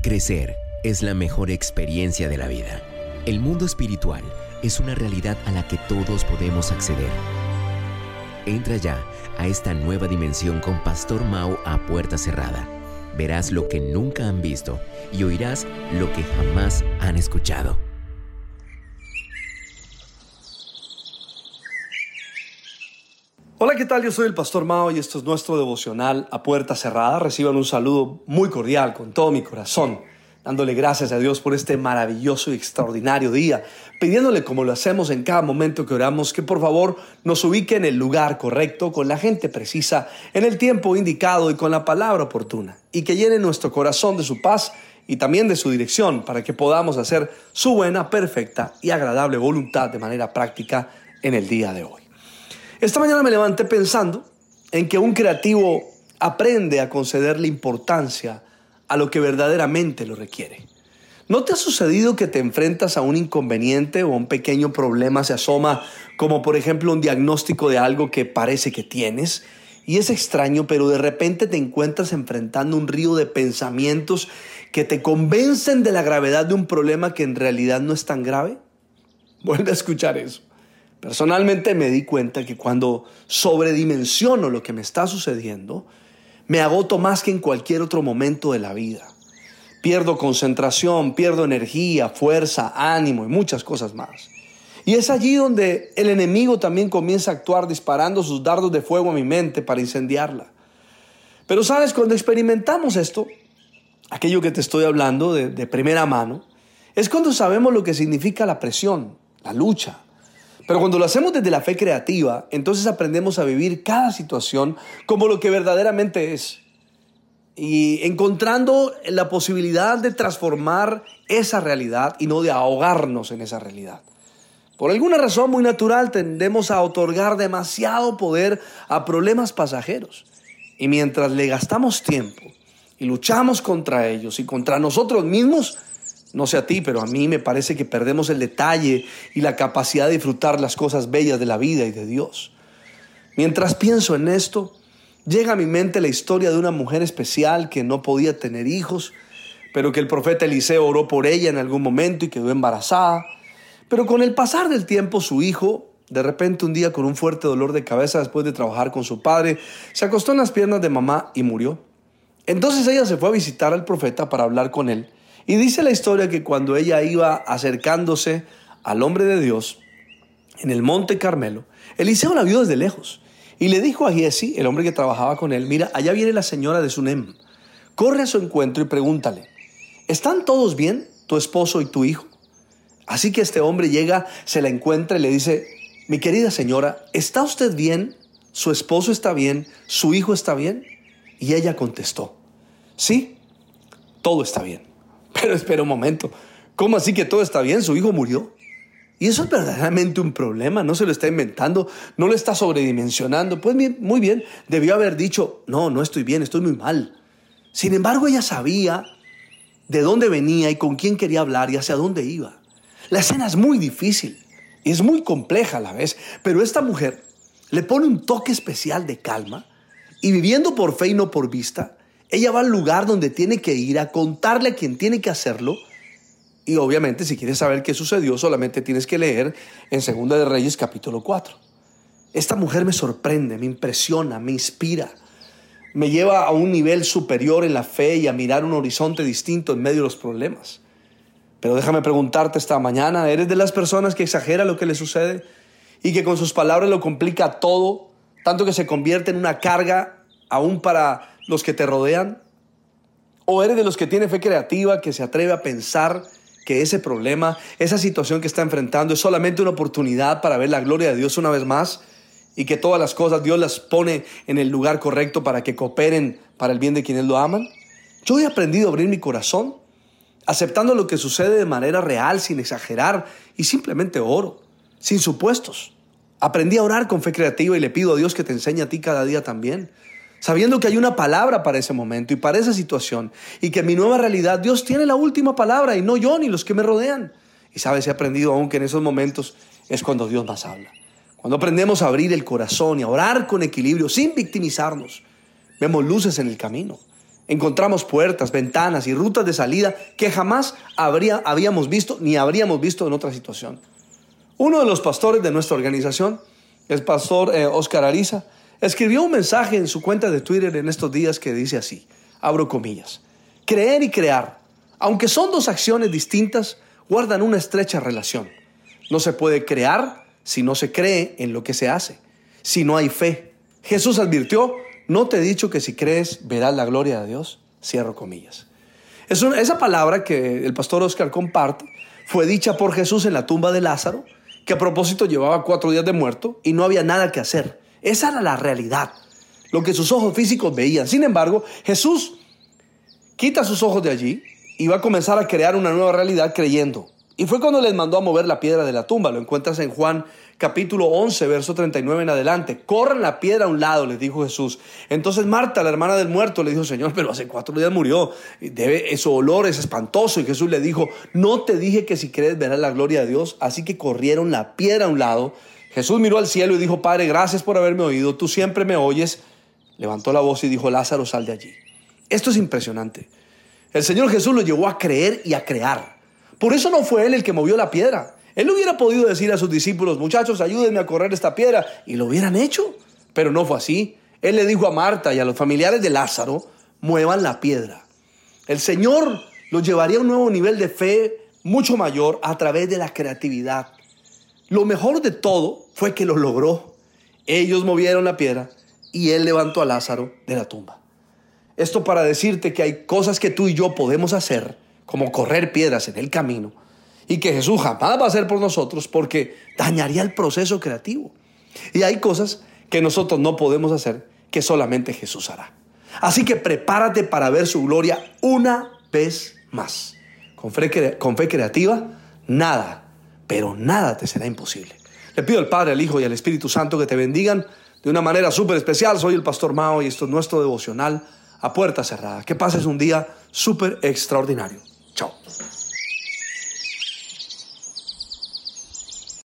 Crecer es la mejor experiencia de la vida. El mundo espiritual es una realidad a la que todos podemos acceder. Entra ya a esta nueva dimensión con Pastor Mao a puerta cerrada. Verás lo que nunca han visto y oirás lo que jamás han escuchado. ¿Qué tal? Yo soy el Pastor Mao y esto es nuestro devocional a puerta cerrada. Reciban un saludo muy cordial con todo mi corazón, dándole gracias a Dios por este maravilloso y extraordinario día, pidiéndole como lo hacemos en cada momento que oramos, que por favor nos ubique en el lugar correcto, con la gente precisa, en el tiempo indicado y con la palabra oportuna, y que llene nuestro corazón de su paz y también de su dirección para que podamos hacer su buena, perfecta y agradable voluntad de manera práctica en el día de hoy. Esta mañana me levanté pensando en que un creativo aprende a concederle importancia a lo que verdaderamente lo requiere. ¿No te ha sucedido que te enfrentas a un inconveniente o un pequeño problema se asoma, como por ejemplo un diagnóstico de algo que parece que tienes? Y es extraño, pero de repente te encuentras enfrentando un río de pensamientos que te convencen de la gravedad de un problema que en realidad no es tan grave. Vuelve a escuchar eso. Personalmente me di cuenta que cuando sobredimensiono lo que me está sucediendo, me agoto más que en cualquier otro momento de la vida. Pierdo concentración, pierdo energía, fuerza, ánimo y muchas cosas más. Y es allí donde el enemigo también comienza a actuar disparando sus dardos de fuego a mi mente para incendiarla. Pero sabes, cuando experimentamos esto, aquello que te estoy hablando de, de primera mano, es cuando sabemos lo que significa la presión, la lucha, pero cuando lo hacemos desde la fe creativa, entonces aprendemos a vivir cada situación como lo que verdaderamente es. Y encontrando la posibilidad de transformar esa realidad y no de ahogarnos en esa realidad. Por alguna razón muy natural tendemos a otorgar demasiado poder a problemas pasajeros. Y mientras le gastamos tiempo y luchamos contra ellos y contra nosotros mismos, no sé a ti, pero a mí me parece que perdemos el detalle y la capacidad de disfrutar las cosas bellas de la vida y de Dios. Mientras pienso en esto, llega a mi mente la historia de una mujer especial que no podía tener hijos, pero que el profeta Eliseo oró por ella en algún momento y quedó embarazada. Pero con el pasar del tiempo su hijo, de repente un día con un fuerte dolor de cabeza después de trabajar con su padre, se acostó en las piernas de mamá y murió. Entonces ella se fue a visitar al profeta para hablar con él y dice la historia que cuando ella iba acercándose al hombre de Dios en el monte Carmelo, Eliseo la vio desde lejos y le dijo a Giesi, el hombre que trabajaba con él, mira, allá viene la señora de Sunem. Corre a su encuentro y pregúntale, ¿están todos bien, tu esposo y tu hijo? Así que este hombre llega, se la encuentra y le dice, mi querida señora, ¿está usted bien? ¿Su esposo está bien? ¿Su hijo está bien? Y ella contestó, sí, todo está bien. Pero espera un momento, ¿cómo así que todo está bien? Su hijo murió. Y eso es verdaderamente un problema, no se lo está inventando, no lo está sobredimensionando. Pues muy bien, debió haber dicho, no, no estoy bien, estoy muy mal. Sin embargo, ella sabía de dónde venía y con quién quería hablar y hacia dónde iba. La escena es muy difícil y es muy compleja a la vez, pero esta mujer le pone un toque especial de calma y viviendo por fe y no por vista, ella va al lugar donde tiene que ir a contarle a quien tiene que hacerlo. Y obviamente si quieres saber qué sucedió, solamente tienes que leer en Segunda de Reyes capítulo 4. Esta mujer me sorprende, me impresiona, me inspira. Me lleva a un nivel superior en la fe y a mirar un horizonte distinto en medio de los problemas. Pero déjame preguntarte esta mañana, ¿eres de las personas que exagera lo que le sucede y que con sus palabras lo complica todo, tanto que se convierte en una carga aún para los que te rodean? ¿O eres de los que tiene fe creativa, que se atreve a pensar que ese problema, esa situación que está enfrentando es solamente una oportunidad para ver la gloria de Dios una vez más y que todas las cosas Dios las pone en el lugar correcto para que cooperen para el bien de quienes lo aman? Yo he aprendido a abrir mi corazón, aceptando lo que sucede de manera real, sin exagerar, y simplemente oro, sin supuestos. Aprendí a orar con fe creativa y le pido a Dios que te enseñe a ti cada día también sabiendo que hay una palabra para ese momento y para esa situación, y que en mi nueva realidad Dios tiene la última palabra y no yo ni los que me rodean. Y sabes, he aprendido aún que en esos momentos es cuando Dios más habla. Cuando aprendemos a abrir el corazón y a orar con equilibrio, sin victimizarnos, vemos luces en el camino. Encontramos puertas, ventanas y rutas de salida que jamás habría, habíamos visto ni habríamos visto en otra situación. Uno de los pastores de nuestra organización, el pastor eh, Oscar Ariza, escribió un mensaje en su cuenta de Twitter en estos días que dice así, abro comillas, creer y crear, aunque son dos acciones distintas, guardan una estrecha relación. No se puede crear si no se cree en lo que se hace, si no hay fe. Jesús advirtió, ¿No te he dicho que si crees verás la gloria de Dios? Cierro comillas. Es esa palabra que el pastor Oscar comparte fue dicha por Jesús en la tumba de Lázaro, que a propósito llevaba cuatro días de muerto y no había nada que hacer. Esa era la realidad, lo que sus ojos físicos veían. Sin embargo, Jesús quita sus ojos de allí y va a comenzar a crear una nueva realidad creyendo. Y fue cuando les mandó a mover la piedra de la tumba. Lo encuentras en Juan capítulo 11, verso 39 en adelante. Corran la piedra a un lado, les dijo Jesús. Entonces Marta, la hermana del muerto, le dijo, Señor, pero hace cuatro días murió. Debe, su olor es espantoso. Y Jesús le dijo, no te dije que si crees verás la gloria de Dios. Así que corrieron la piedra a un lado. Jesús miró al cielo y dijo, Padre, gracias por haberme oído. Tú siempre me oyes. Levantó la voz y dijo, Lázaro, sal de allí. Esto es impresionante. El Señor Jesús lo llevó a creer y a crear. Por eso no fue él el que movió la piedra. Él hubiera podido decir a sus discípulos, muchachos, ayúdenme a correr esta piedra, y lo hubieran hecho. Pero no fue así. Él le dijo a Marta y a los familiares de Lázaro, muevan la piedra. El Señor los llevaría a un nuevo nivel de fe mucho mayor a través de la creatividad. Lo mejor de todo fue que lo logró. Ellos movieron la piedra y Él levantó a Lázaro de la tumba. Esto para decirte que hay cosas que tú y yo podemos hacer como correr piedras en el camino, y que Jesús jamás va a hacer por nosotros porque dañaría el proceso creativo. Y hay cosas que nosotros no podemos hacer que solamente Jesús hará. Así que prepárate para ver su gloria una vez más. Con fe, con fe creativa, nada, pero nada te será imposible. Le pido al Padre, al Hijo y al Espíritu Santo que te bendigan de una manera súper especial. Soy el Pastor Mao y esto es nuestro devocional a puerta cerrada. Que pases un día súper extraordinario.